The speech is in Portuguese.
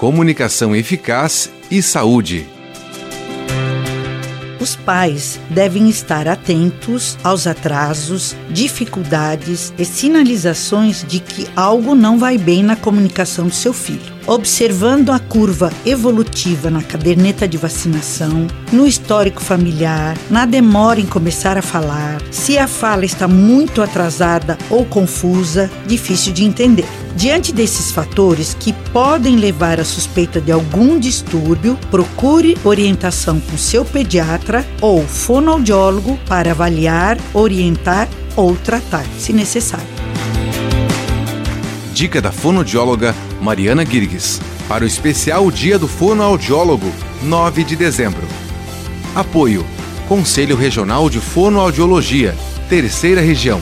comunicação eficaz e saúde. Os pais devem estar atentos aos atrasos, dificuldades e sinalizações de que algo não vai bem na comunicação do seu filho. Observando a curva evolutiva na caderneta de vacinação, no histórico familiar, na demora em começar a falar, se a fala está muito atrasada ou confusa, difícil de entender. Diante desses fatores que podem levar à suspeita de algum distúrbio, procure orientação com seu pediatra ou fonoaudiólogo para avaliar, orientar ou tratar, se necessário. Dica da fonoaudióloga Mariana Girgues para o especial Dia do Fonoaudiólogo, 9 de dezembro. Apoio: Conselho Regional de Fonoaudiologia, Terceira Região.